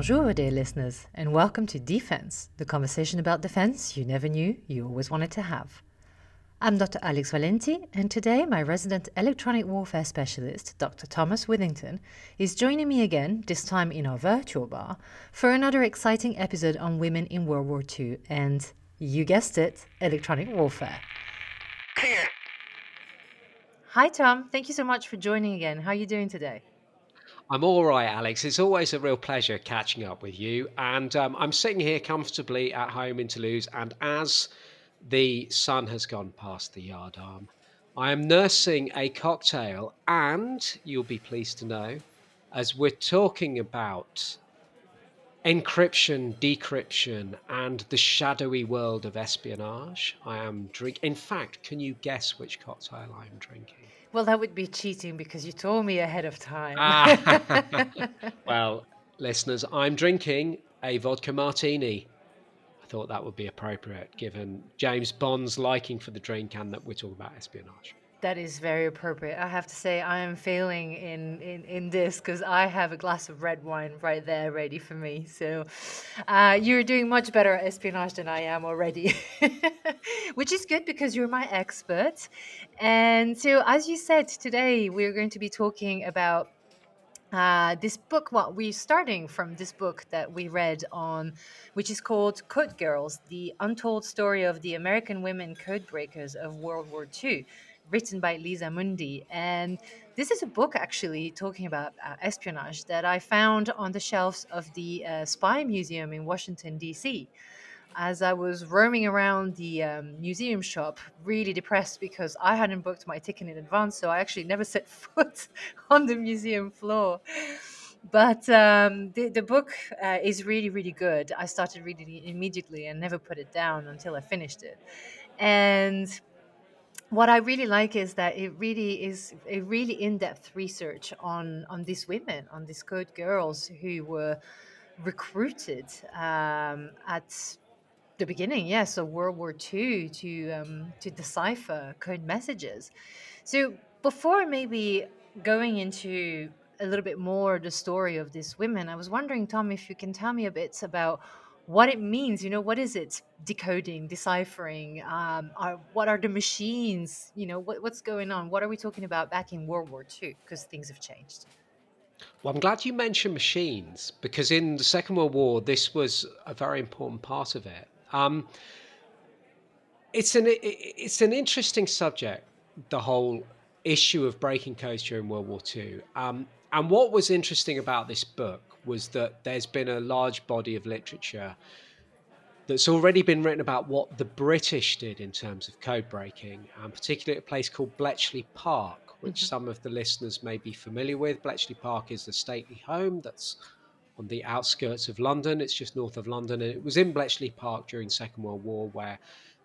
Bonjour, dear listeners, and welcome to Defense, the conversation about defense you never knew you always wanted to have. I'm Dr. Alex Valenti, and today my resident electronic warfare specialist, Dr. Thomas Withington, is joining me again, this time in our virtual bar, for another exciting episode on women in World War II and, you guessed it, electronic warfare. Clear. Hi, Tom. Thank you so much for joining again. How are you doing today? I'm all right, Alex. It's always a real pleasure catching up with you. And um, I'm sitting here comfortably at home in Toulouse. And as the sun has gone past the yardarm. I am nursing a cocktail, and you'll be pleased to know, as we're talking about encryption, decryption, and the shadowy world of espionage, I am drinking. In fact, can you guess which cocktail I am drinking? Well, that would be cheating because you told me ahead of time. Ah. well, listeners, I'm drinking a vodka martini I thought that would be appropriate given James Bond's liking for the drink and that we're talking about espionage. That is very appropriate. I have to say, I am failing in, in, in this because I have a glass of red wine right there ready for me. So uh, you're doing much better at espionage than I am already, which is good because you're my expert. And so, as you said, today we're going to be talking about uh, this book, well, we're starting from this book that we read on, which is called Code Girls The Untold Story of the American Women Codebreakers of World War II, written by Liza Mundy. And this is a book actually talking about uh, espionage that I found on the shelves of the uh, Spy Museum in Washington, D.C as I was roaming around the um, museum shop, really depressed because I hadn't booked my ticket in advance, so I actually never set foot on the museum floor. But um, the, the book uh, is really, really good. I started reading it immediately and never put it down until I finished it. And what I really like is that it really is a really in-depth research on on these women, on these code girls who were recruited um, at the beginning, yes, of World War II to um, to decipher code messages. So before maybe going into a little bit more the story of these women, I was wondering, Tom, if you can tell me a bit about what it means. You know, what is it? Decoding, deciphering. Um, are, what are the machines? You know, what, what's going on? What are we talking about back in World War II? Because things have changed. Well, I'm glad you mentioned machines because in the Second World War, this was a very important part of it. Um, it's an it's an interesting subject, the whole issue of breaking codes during World War II. Um, and what was interesting about this book was that there's been a large body of literature that's already been written about what the British did in terms of code breaking, and particularly at a place called Bletchley Park, which mm-hmm. some of the listeners may be familiar with. Bletchley Park is the stately home that's on the outskirts of London. It's just north of London. And it was in Bletchley Park during Second World War where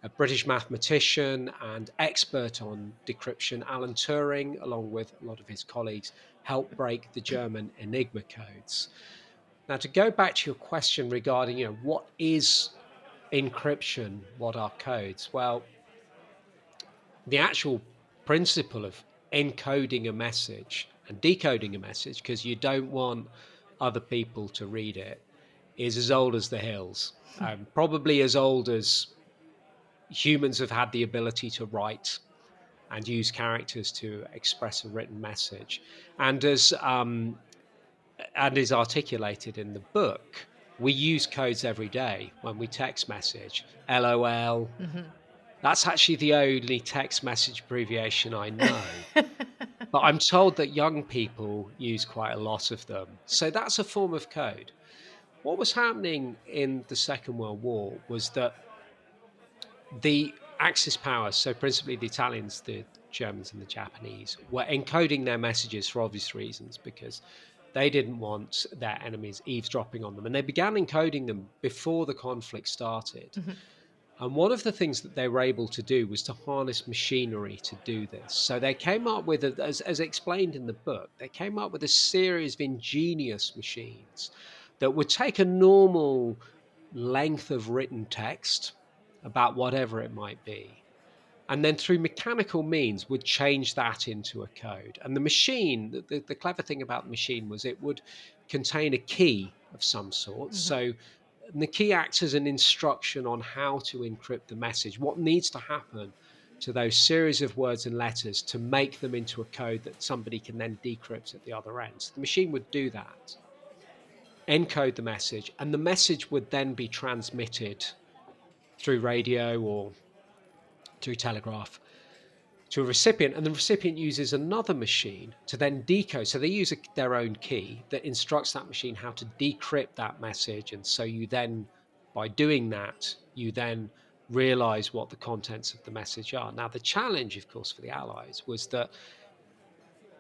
a British mathematician and expert on decryption, Alan Turing, along with a lot of his colleagues, helped break the German Enigma codes. Now, to go back to your question regarding, you know, what is encryption? What are codes? Well, the actual principle of encoding a message and decoding a message, because you don't want other people to read it is as old as the hills, um, probably as old as humans have had the ability to write and use characters to express a written message. And as um, and is articulated in the book, we use codes every day when we text message. LOL. Mm-hmm. That's actually the only text message abbreviation I know. but I'm told that young people use quite a lot of them. So that's a form of code. What was happening in the Second World War was that the Axis powers, so principally the Italians, the Germans, and the Japanese, were encoding their messages for obvious reasons because they didn't want their enemies eavesdropping on them. And they began encoding them before the conflict started. Mm-hmm. And one of the things that they were able to do was to harness machinery to do this. So they came up with, a, as, as explained in the book, they came up with a series of ingenious machines that would take a normal length of written text about whatever it might be, and then through mechanical means would change that into a code. And the machine, the, the, the clever thing about the machine was it would contain a key of some sort. Mm-hmm. So the key acts as an instruction on how to encrypt the message, what needs to happen to those series of words and letters to make them into a code that somebody can then decrypt at the other end. So the machine would do that, encode the message, and the message would then be transmitted through radio or through telegraph to a recipient, and the recipient uses another machine to then decode. So they use a, their own key that instructs that machine how to decrypt that message. And so you then, by doing that, you then realize what the contents of the message are. Now, the challenge, of course, for the Allies was that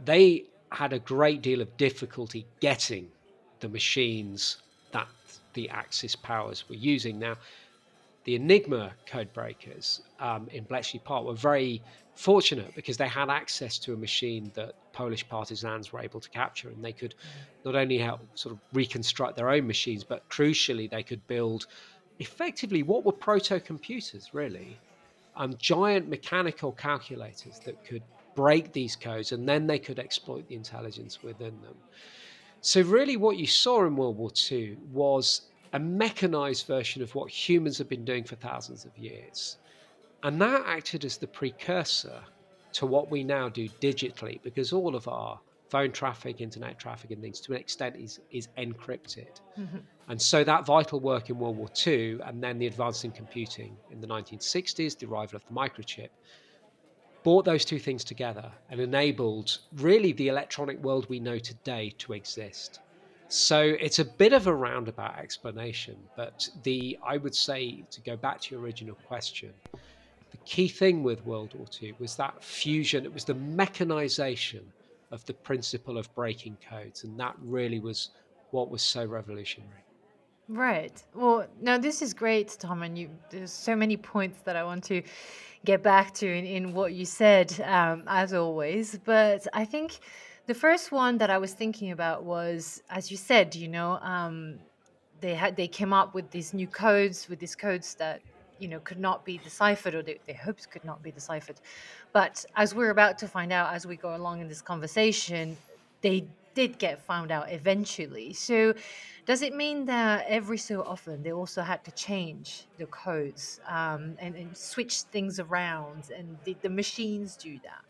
they had a great deal of difficulty getting the machines that the Axis powers were using. Now, the Enigma code breakers um, in Bletchley Park were very fortunate because they had access to a machine that Polish partisans were able to capture, and they could not only help sort of reconstruct their own machines, but crucially, they could build effectively what were proto computers, really, um, giant mechanical calculators that could break these codes, and then they could exploit the intelligence within them. So, really, what you saw in World War II was a mechanized version of what humans have been doing for thousands of years. And that acted as the precursor to what we now do digitally, because all of our phone traffic, internet traffic, and things to an extent is, is encrypted. Mm-hmm. And so that vital work in World War II and then the advance in computing in the 1960s, the arrival of the microchip, brought those two things together and enabled really the electronic world we know today to exist. So it's a bit of a roundabout explanation, but the I would say to go back to your original question, the key thing with World War II was that fusion, it was the mechanization of the principle of breaking codes. And that really was what was so revolutionary. Right. Well, now this is great, Tom, and you there's so many points that I want to get back to in, in what you said, um, as always. But I think the first one that I was thinking about was, as you said, you know, um, they had they came up with these new codes, with these codes that you know could not be deciphered or they, their hopes could not be deciphered. But as we're about to find out as we go along in this conversation they did get found out eventually. So does it mean that every so often they also had to change the codes um, and, and, switch things around and did the machines do that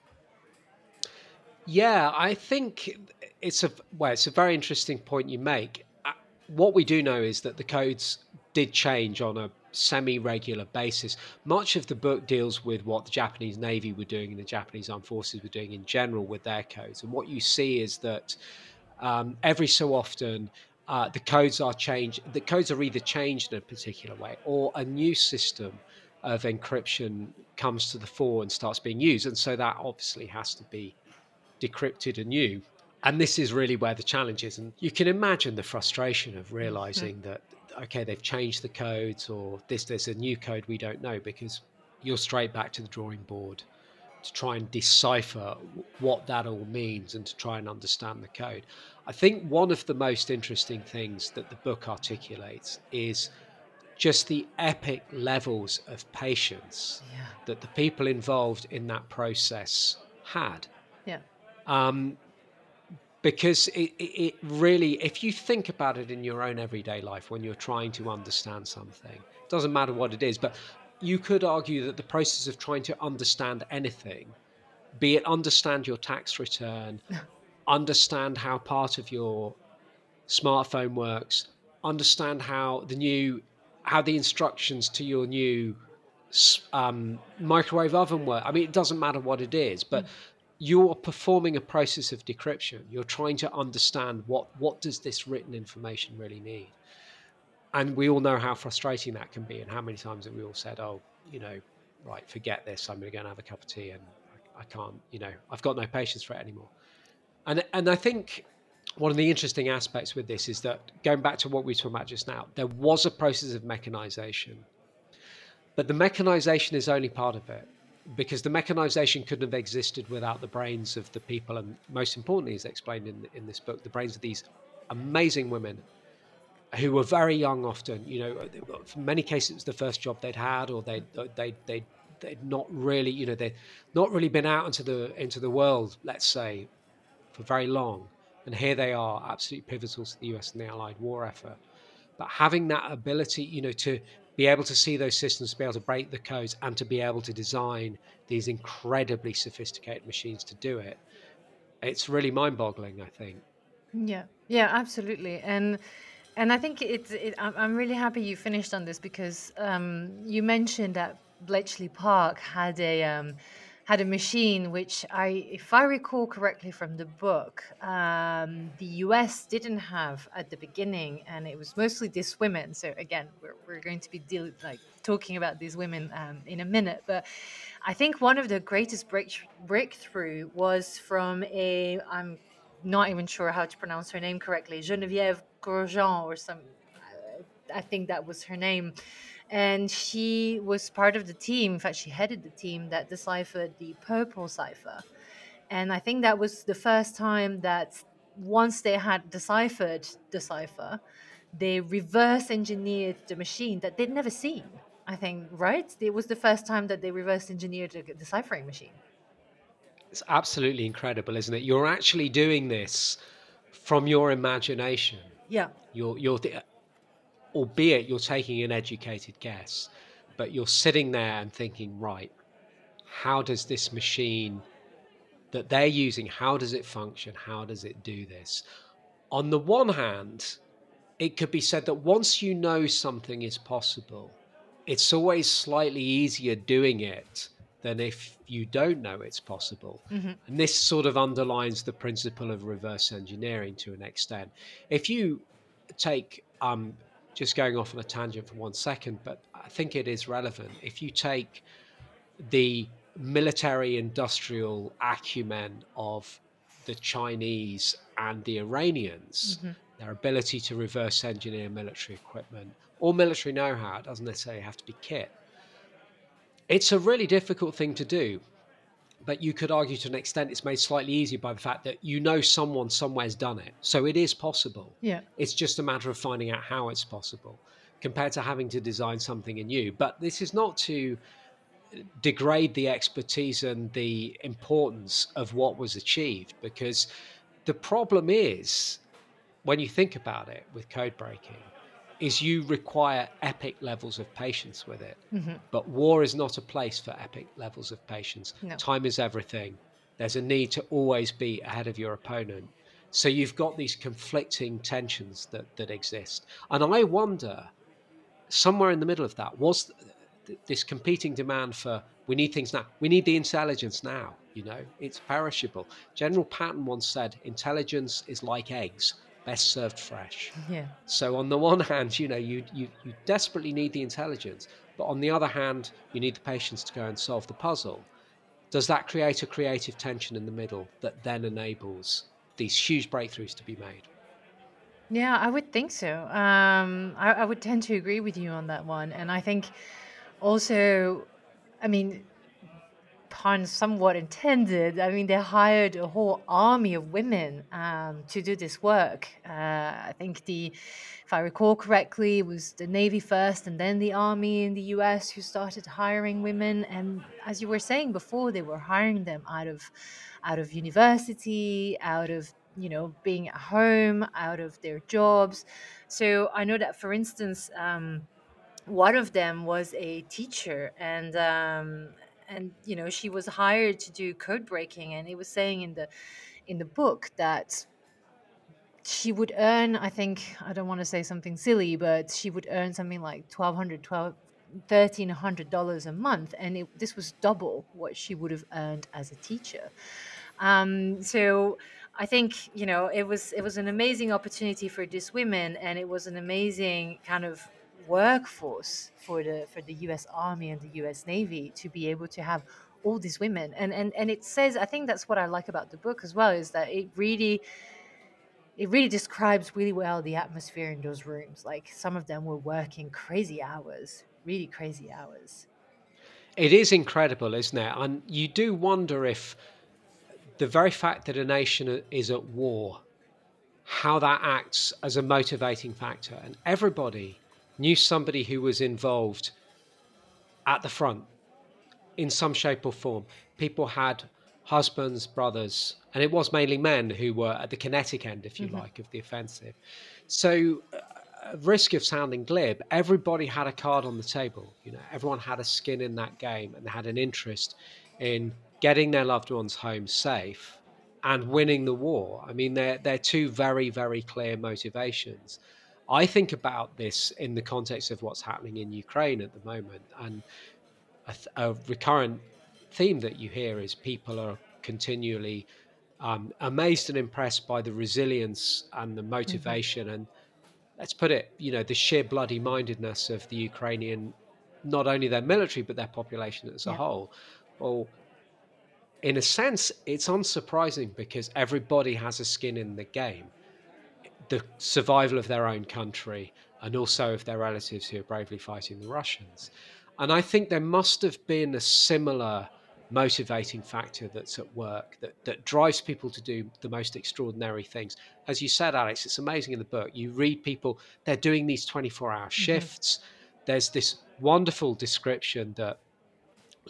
yeah i think it's a well it's a very interesting point you make uh, what we do know is that the codes did change on a semi regular basis. Much of the book deals with what the Japanese Navy were doing and the Japanese Armed Forces were doing in general with their codes. And what you see is that um, every so often, uh, the codes are changed. The codes are either changed in a particular way, or a new system of encryption comes to the fore and starts being used. And so that obviously has to be decrypted anew. And this is really where the challenge is. And you can imagine the frustration of realizing mm-hmm. that okay, they've changed the codes or this, there's a new code we don't know because you're straight back to the drawing board to try and decipher what that all means and to try and understand the code. I think one of the most interesting things that the book articulates is just the epic levels of patience yeah. that the people involved in that process had. Um, because it, it really if you think about it in your own everyday life when you're trying to understand something it doesn't matter what it is but you could argue that the process of trying to understand anything be it understand your tax return understand how part of your smartphone works understand how the new how the instructions to your new um, microwave oven work i mean it doesn't matter what it is but mm you're performing a process of decryption. You're trying to understand what what does this written information really need. And we all know how frustrating that can be, and how many times that we all said, "Oh, you know, right, forget this. I'm going to go and have a cup of tea, and I, I can't, you know, I've got no patience for it anymore." And and I think one of the interesting aspects with this is that going back to what we talked about just now, there was a process of mechanization, but the mechanization is only part of it because the mechanization couldn't have existed without the brains of the people, and most importantly, as explained in in this book, the brains of these amazing women who were very young. Often, you know, in many cases, it was the first job they'd had, or they they they they'd not really, you know, they'd not really been out into the into the world, let's say, for very long. And here they are, absolutely pivotal to the US and the Allied war effort. But having that ability, you know, to be able to see those systems, to be able to break the codes, and to be able to design these incredibly sophisticated machines to do it, it's really mind-boggling. I think. Yeah, yeah, absolutely, and and I think it's. It, I'm really happy you finished on this because um, you mentioned that Bletchley Park had a um, had a machine which I, if I recall correctly from the book, um, the US didn't have at the beginning, and it was mostly these women. So again, we're, we're going to be deal, like talking about these women um, in a minute, but I think one of the greatest break, breakthrough was from a I'm not even sure how to pronounce her name correctly, Genevieve Grotjan or some. I think that was her name and she was part of the team. In fact, she headed the team that deciphered the purple cipher. And I think that was the first time that once they had deciphered the cipher, they reverse engineered the machine that they'd never seen. I think, right? It was the first time that they reverse engineered a deciphering machine. It's absolutely incredible, isn't it? You're actually doing this from your imagination. Yeah. You're, you're th- albeit you're taking an educated guess, but you're sitting there and thinking, right, how does this machine that they're using, how does it function? How does it do this? On the one hand, it could be said that once you know something is possible, it's always slightly easier doing it than if you don't know it's possible. Mm-hmm. And this sort of underlines the principle of reverse engineering to an extent. If you take um, just going off on a tangent for one second, but I think it is relevant. If you take the military industrial acumen of the Chinese and the Iranians, mm-hmm. their ability to reverse engineer military equipment or military know how, it doesn't necessarily have to be kit. It's a really difficult thing to do but you could argue to an extent it's made slightly easier by the fact that you know someone somewhere's done it. So it is possible. Yeah. It's just a matter of finding out how it's possible compared to having to design something anew. But this is not to degrade the expertise and the importance of what was achieved because the problem is when you think about it with code breaking is you require epic levels of patience with it. Mm-hmm. But war is not a place for epic levels of patience. No. Time is everything. There's a need to always be ahead of your opponent. So you've got these conflicting tensions that, that exist. And I wonder, somewhere in the middle of that, was this competing demand for we need things now. We need the intelligence now. You know, it's perishable. General Patton once said, intelligence is like eggs best served fresh. Yeah. So on the one hand, you know, you, you you desperately need the intelligence, but on the other hand, you need the patience to go and solve the puzzle. Does that create a creative tension in the middle that then enables these huge breakthroughs to be made? Yeah, I would think so. Um, I, I would tend to agree with you on that one, and I think also, I mean, pun somewhat intended. I mean, they hired a whole army of women um, to do this work. Uh, I think the, if I recall correctly, it was the Navy first, and then the Army in the U.S. who started hiring women. And as you were saying before, they were hiring them out of, out of university, out of you know being at home, out of their jobs. So I know that, for instance. Um, one of them was a teacher and um, and you know she was hired to do code breaking and it was saying in the in the book that she would earn i think i don't want to say something silly but she would earn something like 1200 12 1300 dollars a month and it, this was double what she would have earned as a teacher. Um, so i think you know it was it was an amazing opportunity for these women and it was an amazing kind of workforce for the for the U.S. Army and the U.S. Navy to be able to have all these women. And and and it says, I think that's what I like about the book as well, is that it really it really describes really well the atmosphere in those rooms. Like some of them were working crazy hours, really crazy hours. It is incredible, isn't it? And you do wonder if the very fact that a nation is at war, how that acts as a motivating factor. And everybody knew somebody who was involved at the front in some shape or form. People had husbands, brothers, and it was mainly men who were at the kinetic end, if you mm-hmm. like, of the offensive. So, uh, risk of sounding glib, everybody had a card on the table. You know, everyone had a skin in that game and they had an interest in getting their loved ones home safe and winning the war. I mean, they're they're two very very clear motivations. I think about this in the context of what's happening in Ukraine at the moment, and a, a recurrent theme that you hear is people are continually um, amazed and impressed by the resilience and the mm-hmm. motivation mm-hmm. and let's put it, you know, the sheer bloody mindedness of the Ukrainian, not only their military but their population as a whole. Well, in a sense, it's unsurprising because everybody has a skin in the game. The survival of their own country and also of their relatives who are bravely fighting the Russians. And I think there must have been a similar motivating factor that's at work that, that drives people to do the most extraordinary things. As you said, Alex, it's amazing in the book. You read people, they're doing these 24 hour mm-hmm. shifts. Mm-hmm. There's this wonderful description that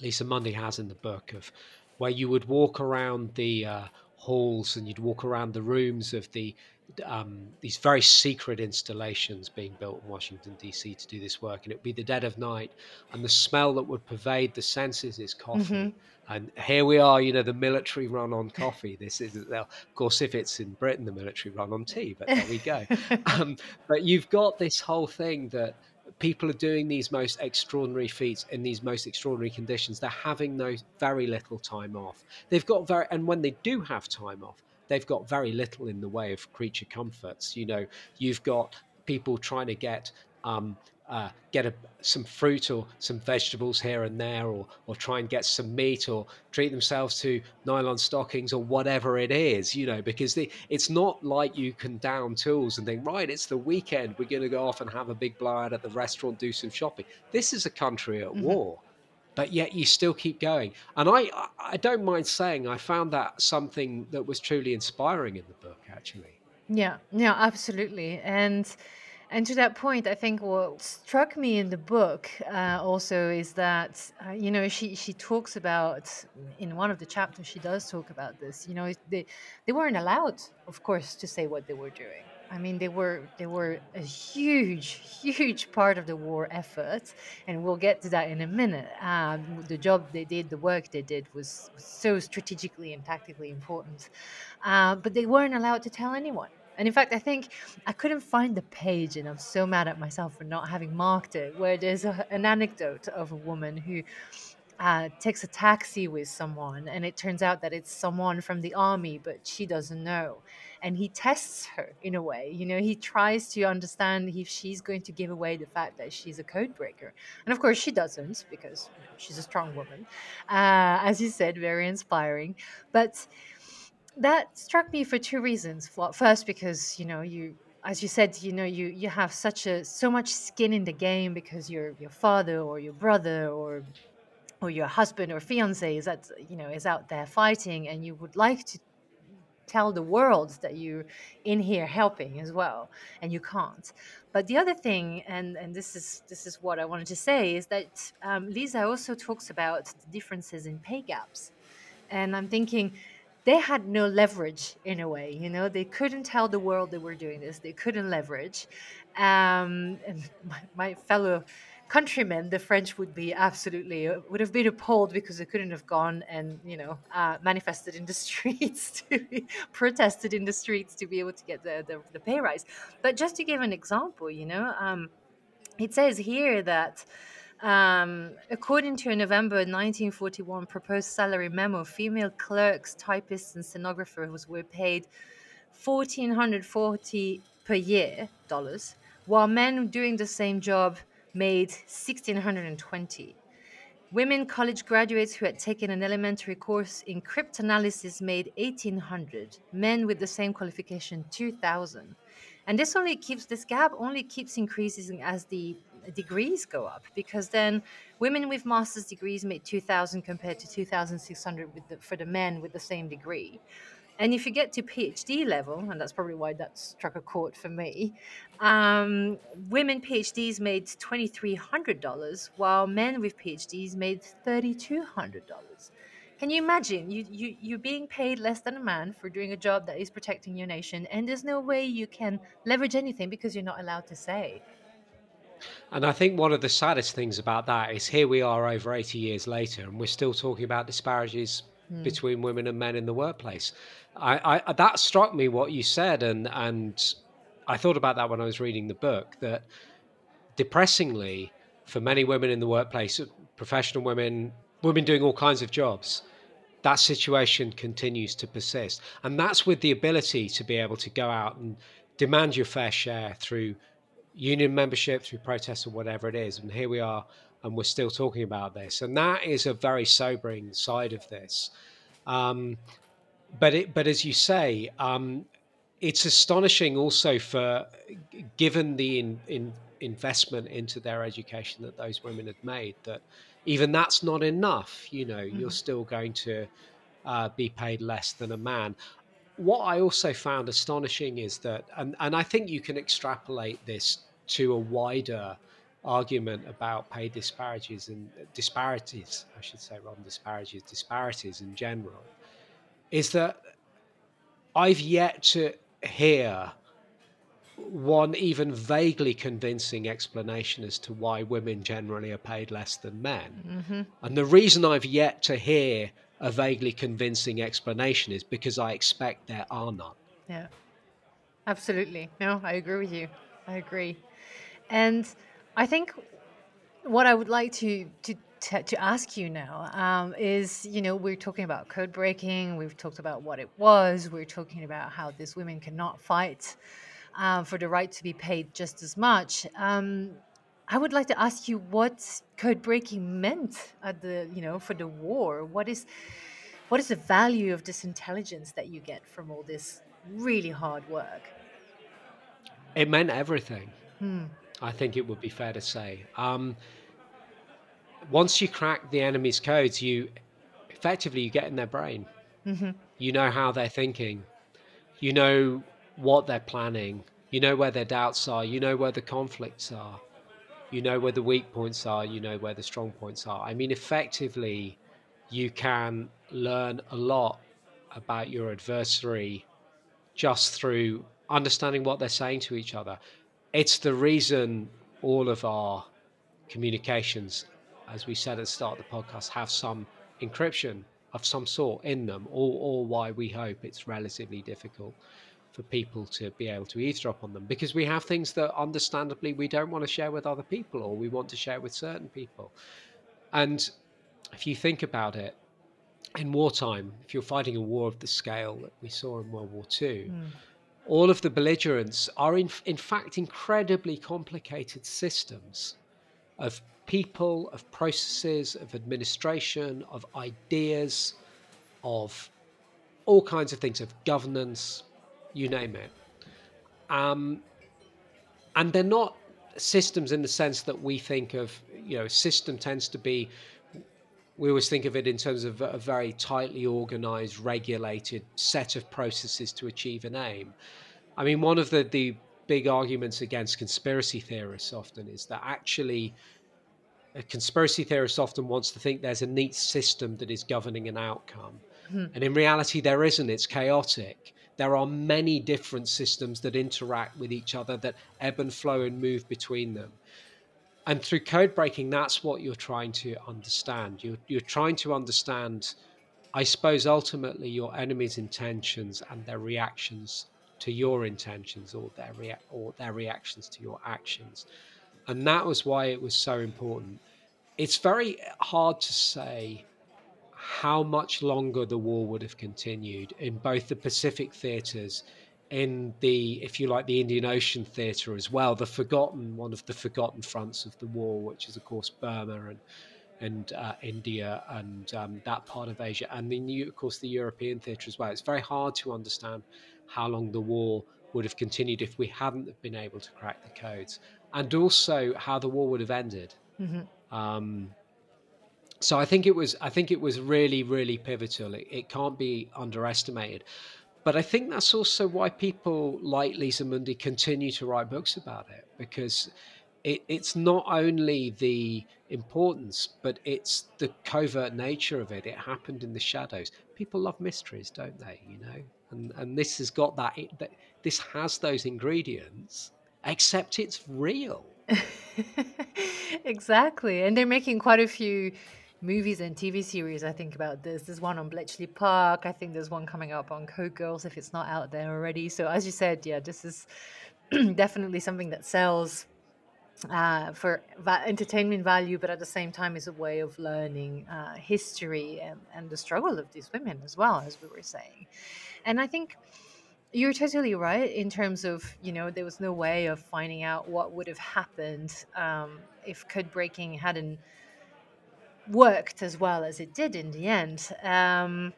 Liza Mundy has in the book of where you would walk around the uh, halls and you'd walk around the rooms of the um, these very secret installations being built in Washington D.C. to do this work, and it would be the dead of night, and the smell that would pervade the senses is coffee. Mm-hmm. And here we are, you know, the military run on coffee. This is, of course, if it's in Britain, the military run on tea. But there we go. um, but you've got this whole thing that people are doing these most extraordinary feats in these most extraordinary conditions. They're having no very little time off. They've got very, and when they do have time off, they've got very little in the way of creature comforts. You know, you've got people trying to get um, uh, get a, some fruit or some vegetables here and there, or or try and get some meat, or treat themselves to nylon stockings or whatever it is, you know, because the, it's not like you can down tools and think, right, it's the weekend, we're going to go off and have a big blowout at the restaurant, do some shopping. This is a country at mm-hmm. war but yet you still keep going. And I, I don't mind saying I found that something that was truly inspiring in the book, actually. Yeah, yeah, absolutely. And and to that point, I think what struck me in the book uh, also is that uh, you know she she talks about in one of the chapters she does talk about this. You know, they they weren't allowed, of course, to say what they were doing. I mean, they were they were a huge, huge part of the war effort, and we'll get to that in a minute. Um, the job they did, the work they did, was so strategically and tactically important, uh, but they weren't allowed to tell anyone. And in fact, I think I couldn't find the page, and I'm so mad at myself for not having marked it. Where there's a, an anecdote of a woman who uh, takes a taxi with someone, and it turns out that it's someone from the army, but she doesn't know and he tests her in a way. You know, he tries to understand if she's going to give away the fact that she's a code breaker. And of course, she doesn't because you know, she's a strong woman. Uh, as you said, very inspiring. But that struck me for two reasons. First, because, you know, you as you said, you know, you you have such a so much skin in the game because your your father or your brother or or your husband or fiance is that you know is out there fighting, and you would like to tell the world that you're in here helping as well and you can't but the other thing and and this is this is what i wanted to say is that um, liza also talks about the differences in pay gaps and i'm thinking they had no leverage in a way you know they couldn't tell the world they were doing this they couldn't leverage um, and my, my fellow countrymen, the French would be absolutely uh, would have been appalled because they couldn't have gone and you know uh, manifested in the streets to be, protested in the streets to be able to get the, the, the pay rise. But just to give an example, you know, um, it says here that. Um, according to a November 1941 proposed salary memo, female clerks, typists, and stenographers were paid 1,440 per year dollars, while men doing the same job made 1,620. Women college graduates who had taken an elementary course in cryptanalysis made 1,800. Men with the same qualification, 2,000. And this only keeps, this gap only keeps increasing as the degrees go up because then women with master's degrees made 2,000 compared to 2,600 for the men with the same degree. And if you get to PhD level, and that's probably why that struck a chord for me, um, women PhDs made $2,300, while men with PhDs made $3,200. can you imagine you, you you're being paid less than a man for doing a job that is protecting your nation, and there's no way you can leverage anything because you're not allowed to say. And I think one of the saddest things about that is here we are over 80 years later, and we're still talking about disparities mm. between women and men in the workplace. I, I, that struck me what you said, and and I thought about that when I was reading the book. That depressingly, for many women in the workplace, professional women, women doing all kinds of jobs, that situation continues to persist, and that's with the ability to be able to go out and demand your fair share through union membership, through protests, or whatever it is. And here we are, and we're still talking about this, and that is a very sobering side of this. Um, but it, but as you say, um, it's astonishing also for given the in, in investment into their education that those women had made that even that's not enough. You know, mm-hmm. you're still going to uh, be paid less than a man. What I also found astonishing is that, and, and I think you can extrapolate this to a wider argument about pay disparities and disparities, I should say, rather than disparities, disparities in general, is that I've yet to hear one even vaguely convincing explanation as to why women generally are paid less than men. Mm-hmm. And the reason I've yet to hear a vaguely convincing explanation is because I expect there are none. Yeah, absolutely. No, I agree with you. I agree. And I think what I would like to, to to, ask you now um, is you know we're talking about code breaking we've talked about what it was we're talking about how these women cannot fight uh, for the right to be paid just as much um, i would like to ask you what code breaking meant at the you know for the war what is what is the value of this intelligence that you get from all this really hard work it meant everything hmm. i think it would be fair to say um, once you crack the enemy's codes, you effectively you get in their brain. Mm-hmm. You know how they're thinking. You know what they're planning. You know where their doubts are. You know where the conflicts are. You know where the weak points are. You know where the strong points are. I mean, effectively, you can learn a lot about your adversary just through understanding what they're saying to each other. It's the reason all of our communications as we said at the start of the podcast, have some encryption of some sort in them, or, or why we hope it's relatively difficult for people to be able to eavesdrop on them because we have things that understandably we don't want to share with other people or we want to share with certain people. And if you think about it, in wartime, if you're fighting a war of the scale that we saw in World War II, mm. all of the belligerents are in, in fact incredibly complicated systems of people, of processes, of administration, of ideas, of all kinds of things, of governance, you name it. Um, and they're not systems in the sense that we think of, you know, system tends to be, we always think of it in terms of a very tightly organized, regulated set of processes to achieve an aim. I mean, one of the, the big arguments against conspiracy theorists often is that actually a conspiracy theorist often wants to think there's a neat system that is governing an outcome. Hmm. And in reality, there isn't. It's chaotic. There are many different systems that interact with each other, that ebb and flow and move between them. And through code breaking, that's what you're trying to understand. You're, you're trying to understand, I suppose, ultimately your enemy's intentions and their reactions to your intentions or their, rea- or their reactions to your actions. And that was why it was so important. It's very hard to say how much longer the war would have continued in both the Pacific theatres, in the, if you like, the Indian Ocean theatre as well, the forgotten, one of the forgotten fronts of the war, which is, of course, Burma and and uh, India and um, that part of Asia, and then, of course, the European theatre as well. It's very hard to understand how long the war would have continued if we hadn't been able to crack the codes and also how the war would have ended. Mm-hmm. Um, so I think it was I think it was really really pivotal. It, it, can't be underestimated. But I think that's also why people like Liza Mundy continue to write books about it because it, it's not only the importance, but it's the covert nature of it. It happened in the shadows. People love mysteries, don't they? You know, and and this has got that. that this has those ingredients, except it's real. exactly, and they're making quite a few movies and TV series. I think about this. There's one on Bletchley Park. I think there's one coming up on Code Girls if it's not out there already. So as you said, yeah, this is definitely something that sells uh, for va- entertainment value, but at the same time is a way of learning uh, history and, and the struggle of these women as well, as we were saying. And I think you're totally right in terms of, you know, there was no way of finding out what would have happened um, if code breaking hadn't worked as well as it did in the end. Um,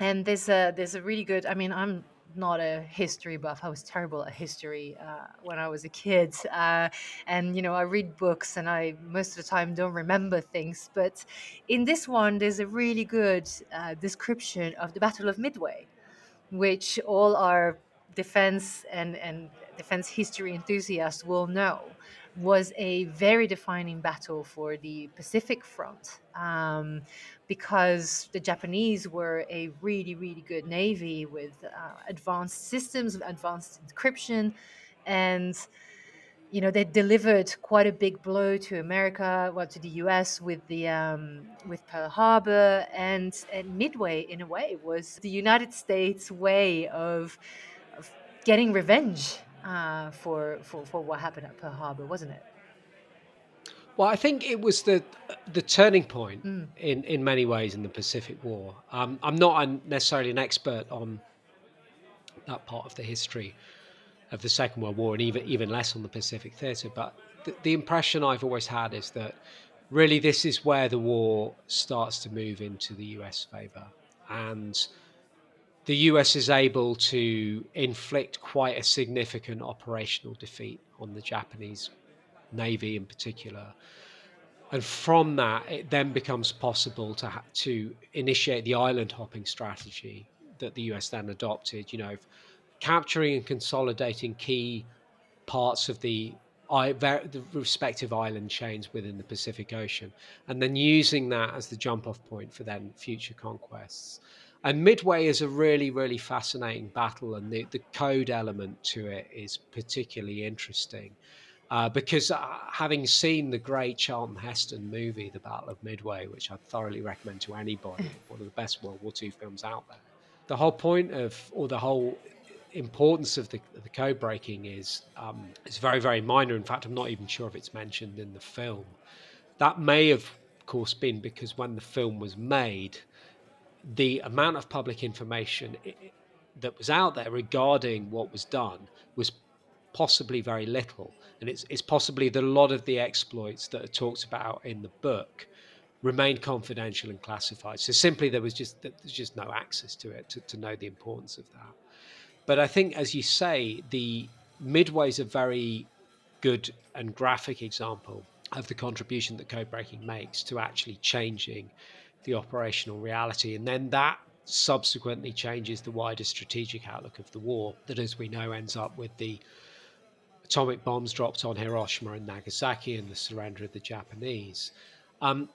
and there's a there's a really good. I mean, I'm not a history buff. I was terrible at history uh, when I was a kid, uh, and you know I read books and I most of the time don't remember things. But in this one, there's a really good uh, description of the Battle of Midway, which all our defense and and defense history enthusiasts will know was a very defining battle for the Pacific Front um, because the Japanese were a really, really good navy with uh, advanced systems, advanced encryption, and you know they delivered quite a big blow to America, well to the U.S. with the um, with Pearl Harbor, and, and Midway in a way was the United States way of, of getting revenge uh, for, for, for what happened at Pearl Harbor, wasn't it? Well, I think it was the the turning point mm. in, in many ways in the Pacific War. Um, I'm not necessarily an expert on that part of the history of the Second World War, and even even less on the Pacific theatre. But the, the impression I've always had is that really this is where the war starts to move into the U.S. favour, and the US is able to inflict quite a significant operational defeat on the Japanese Navy in particular. And from that, it then becomes possible to ha- to initiate the island hopping strategy that the US then adopted. You know, capturing and consolidating key parts of the, the respective island chains within the Pacific Ocean, and then using that as the jump-off point for then future conquests. And Midway is a really, really fascinating battle, and the, the code element to it is particularly interesting. Uh, because uh, having seen the great Charlton Heston movie, The Battle of Midway, which I thoroughly recommend to anybody, one of the best World War II films out there, the whole point of, or the whole importance of the, the code breaking is um, is very, very minor. In fact, I'm not even sure if it's mentioned in the film. That may have, of course, been because when the film was made, the amount of public information that was out there regarding what was done was possibly very little. And it's, it's possibly that a lot of the exploits that are talked about in the book remained confidential and classified. So simply there was just there's just no access to it to, to know the importance of that. But I think, as you say, the Midway is a very good and graphic example of the contribution that code breaking makes to actually changing the operational reality. And then that subsequently changes the wider strategic outlook of the war, that, as we know, ends up with the atomic bombs dropped on Hiroshima and Nagasaki and the surrender of the Japanese. Um,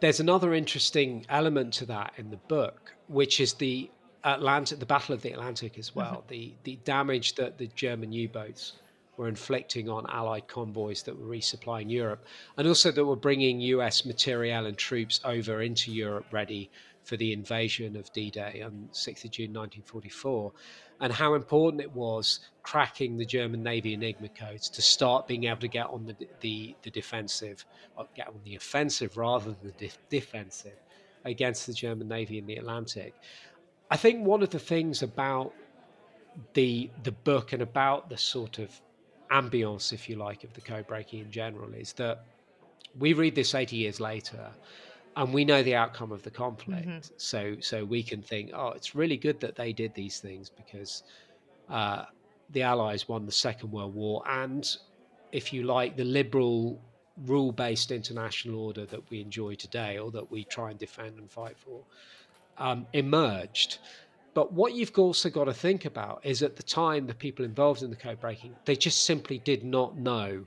there's another interesting element to that in the book, which is the Atlantic, the Battle of the Atlantic as well, mm-hmm. the the damage that the German U-boats were inflicting on Allied convoys that were resupplying Europe, and also that were bringing US materiel and troops over into Europe ready for the invasion of D Day on 6th of June 1944, and how important it was cracking the German Navy Enigma codes to start being able to get on the, the, the defensive, uh, get on the offensive rather than the defensive against the German Navy in the Atlantic. I think one of the things about the the book and about the sort of ambience, if you like, of the code breaking in general is that we read this 80 years later and we know the outcome of the conflict. Mm-hmm. So, so we can think, oh, it's really good that they did these things because uh, the Allies won the Second World War. And if you like, the liberal rule based international order that we enjoy today or that we try and defend and fight for um, emerged. But what you've also got to think about is at the time, the people involved in the code breaking, they just simply did not know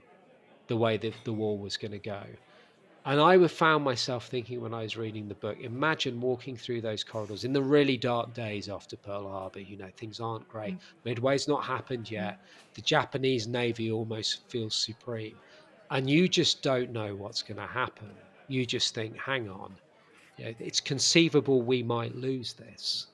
the way that the war was going to go. And I would found myself thinking when I was reading the book, imagine walking through those corridors in the really dark days after Pearl Harbor. You know, things aren't great. Mm. Midway's not happened yet. The Japanese Navy almost feels supreme. And you just don't know what's going to happen. You just think, hang on, it's conceivable we might lose this.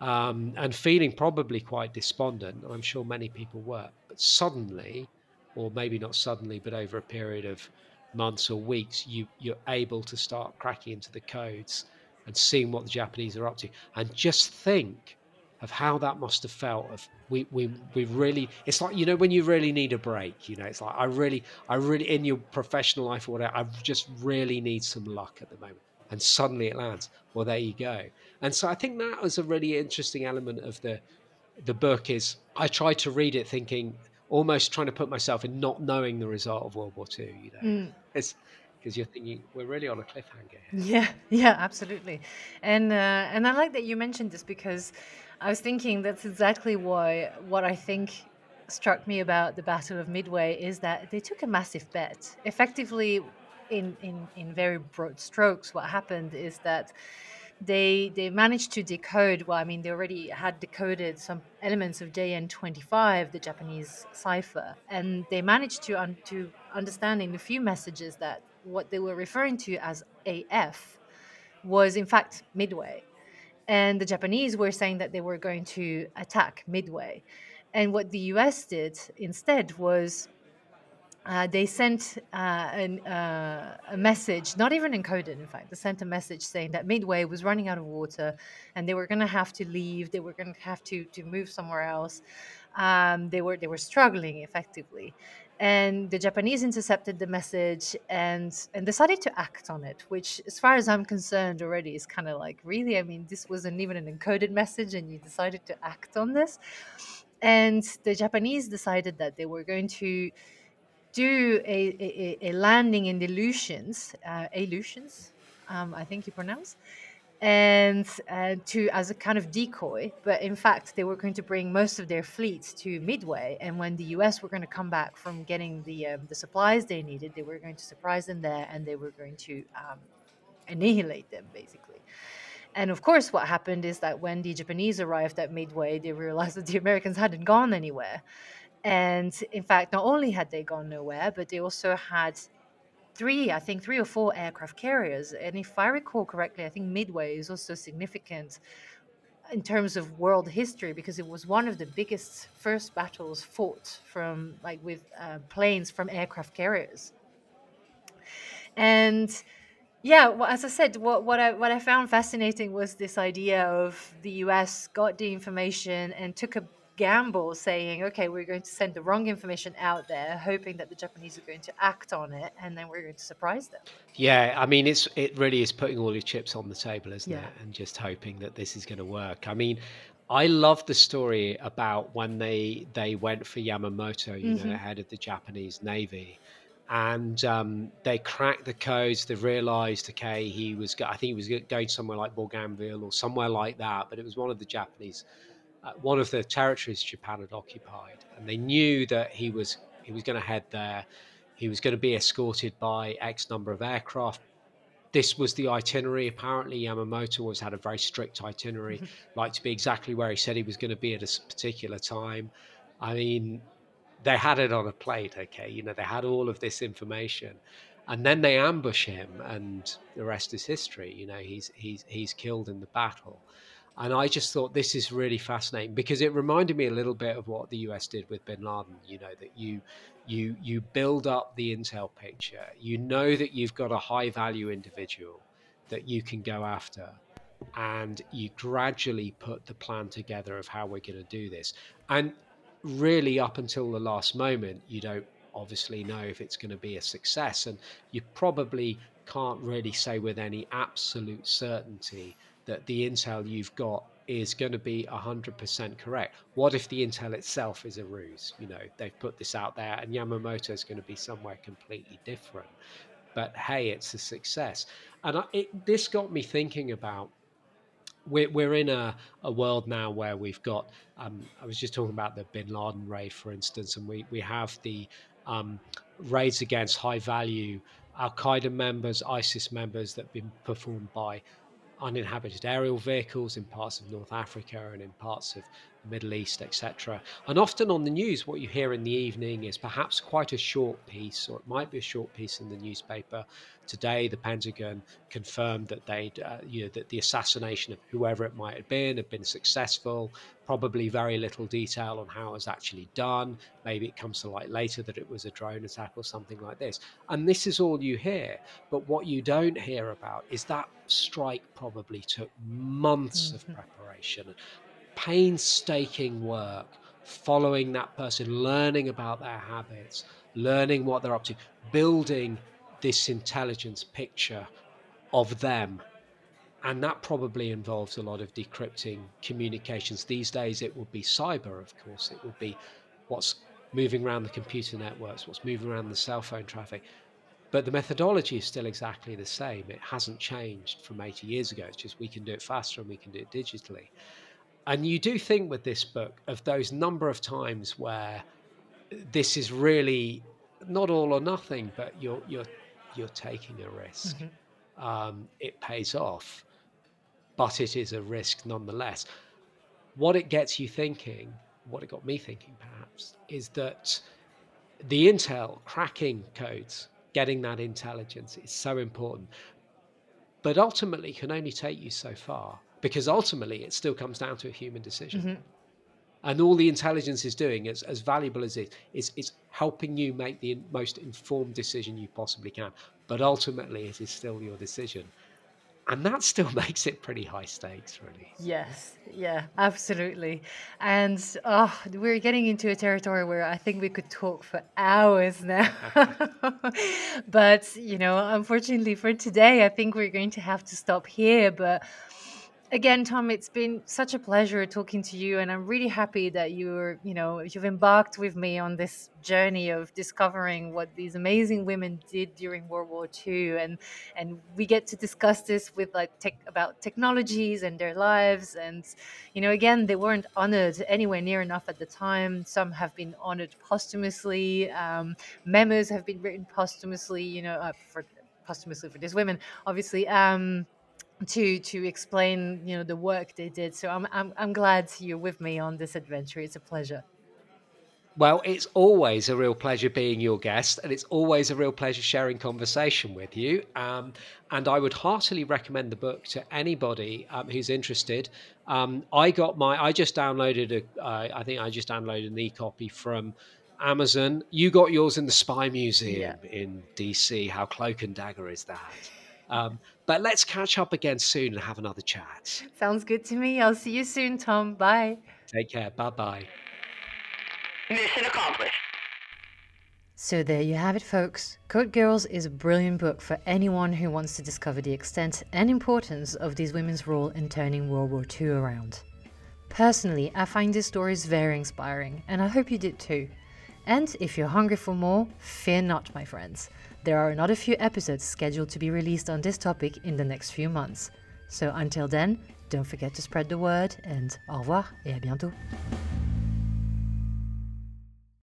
Um, and feeling probably quite despondent. I'm sure many people were. But suddenly, or maybe not suddenly, but over a period of months or weeks, you you're able to start cracking into the codes and seeing what the Japanese are up to, and just think of how that must have felt. Of we we we really, it's like you know when you really need a break. You know, it's like I really I really in your professional life or whatever, I just really need some luck at the moment, and suddenly it lands. Well, there you go. And so I think that was a really interesting element of the the book. Is I tried to read it thinking almost trying to put myself in not knowing the result of World War II. You know, mm. it's because you're thinking we're really on a cliffhanger. Here. Yeah, yeah, absolutely, and uh, and I like that you mentioned this because I was thinking that's exactly why what I think struck me about the Battle of Midway is that they took a massive bet. Effectively, in in in very broad strokes, what happened is that they they managed to decode well i mean they already had decoded some elements of jn25 the japanese cipher and they managed to un- to understanding the few messages that what they were referring to as af was in fact midway. And the japanese were saying that they were going to attack midway. And what the us did instead was uh, they sent uh, an, uh, a message, not even encoded, in fact. They sent a message saying that Midway was running out of water and they were going to have to leave. They were going to have to, to move somewhere else. Um, they were they were struggling effectively, and the Japanese intercepted the message and and decided to act on it. Which, as far as I'm concerned, already is kind of like really. I mean, this wasn't even an encoded message, and you decided to act on this. And the Japanese decided that they were going to do a, a, a landing in the uh, Aleutians, um, I think you pronounce, and uh, to as a kind of decoy. But in fact, they were going to bring most of their fleet to Midway, and when the U.S. were going to come back from getting the um, the supplies they needed, they were going to surprise them there, and they were going to um, annihilate them basically. And of course, what happened is that when the Japanese arrived at Midway, they realized that the Americans hadn't gone anywhere. And in fact, not only had they gone nowhere, but they also had three, I think, three or four aircraft carriers. And if I recall correctly, I think Midway is also significant in terms of world history because it was one of the biggest first battles fought from like with uh, planes from aircraft carriers. And yeah, well, as I said, what, what I what I found fascinating was this idea of the U.S. got the information and took a gamble saying, okay, we're going to send the wrong information out there, hoping that the Japanese are going to act on it, and then we're going to surprise them. Yeah, I mean, it's it really is putting all your chips on the table, isn't yeah. it? And just hoping that this is going to work. I mean, I love the story about when they they went for Yamamoto, you mm-hmm. know, head of the Japanese Navy. And um, they cracked the codes. They realised, okay, he was. I think he was going somewhere like Bougainville or somewhere like that. But it was one of the Japanese uh, one of the territories Japan had occupied, and they knew that he was he was going to head there. He was going to be escorted by X number of aircraft. This was the itinerary. Apparently, Yamamoto was had a very strict itinerary, like to be exactly where he said he was going to be at a particular time. I mean, they had it on a plate. Okay, you know, they had all of this information, and then they ambush him, and the rest is history. You know, he's he's he's killed in the battle. And I just thought this is really fascinating because it reminded me a little bit of what the US did with bin Laden. You know, that you you you build up the intel picture. You know that you've got a high value individual that you can go after. And you gradually put the plan together of how we're going to do this. And really, up until the last moment, you don't obviously know if it's going to be a success. And you probably can't really say with any absolute certainty that the intel you've got is going to be 100% correct. What if the intel itself is a ruse? You know, they've put this out there and Yamamoto is going to be somewhere completely different. But hey, it's a success. And I, it, this got me thinking about we're, we're in a, a world now where we've got, um, I was just talking about the bin Laden raid, for instance, and we, we have the um, raids against high value Al Qaeda members, ISIS members that have been performed by uninhabited aerial vehicles in parts of North Africa and in parts of Middle East, etc. And often on the news, what you hear in the evening is perhaps quite a short piece, or it might be a short piece in the newspaper. Today, the Pentagon confirmed that they, uh, you know, that the assassination of whoever it might have been had been successful. Probably very little detail on how it was actually done. Maybe it comes to light later that it was a drone attack or something like this. And this is all you hear. But what you don't hear about is that strike probably took months mm-hmm. of preparation, painstaking work, following that person, learning about their habits, learning what they're up to, building this intelligence picture of them. And that probably involves a lot of decrypting communications. These days, it would be cyber, of course. It would be what's moving around the computer networks, what's moving around the cell phone traffic. But the methodology is still exactly the same. It hasn't changed from 80 years ago. It's just we can do it faster and we can do it digitally. And you do think with this book of those number of times where this is really not all or nothing, but you're you're you're taking a risk. Mm-hmm. Um, it pays off, but it is a risk nonetheless. What it gets you thinking, what it got me thinking perhaps, is that the intel cracking codes, getting that intelligence is so important, but ultimately can only take you so far because ultimately it still comes down to a human decision. Mm-hmm. And all the intelligence is doing, as, as valuable as it is, it's helping you make the most informed decision you possibly can. But ultimately, it is still your decision. And that still makes it pretty high stakes, really. Yes, yeah, absolutely. And oh, we're getting into a territory where I think we could talk for hours now. but, you know, unfortunately for today, I think we're going to have to stop here. But again tom it's been such a pleasure talking to you and i'm really happy that you're you know you've embarked with me on this journey of discovering what these amazing women did during world war ii and and we get to discuss this with like tech about technologies and their lives and you know again they weren't honored anywhere near enough at the time. Some have been honored posthumously um, memos have been written posthumously you know uh, for posthumously for these women obviously um to to explain you know the work they did so i'm i'm, I'm glad you're with me on this adventure it's a pleasure well, it's always a real pleasure being your guest, and it's always a real pleasure sharing conversation with you. Um, and I would heartily recommend the book to anybody um, who's interested. Um, I got my, I just downloaded a, uh, I think I just downloaded an e-copy from Amazon. You got yours in the Spy Museum yeah. in DC. How cloak and dagger is that? Um, but let's catch up again soon and have another chat. Sounds good to me. I'll see you soon, Tom. Bye. Take care. Bye bye. Mission accomplished. So there you have it, folks. Code Girls is a brilliant book for anyone who wants to discover the extent and importance of these women's role in turning World War II around. Personally, I find these stories very inspiring, and I hope you did too. And if you're hungry for more, fear not, my friends. There are another few episodes scheduled to be released on this topic in the next few months. So until then, don't forget to spread the word and au revoir et à bientôt.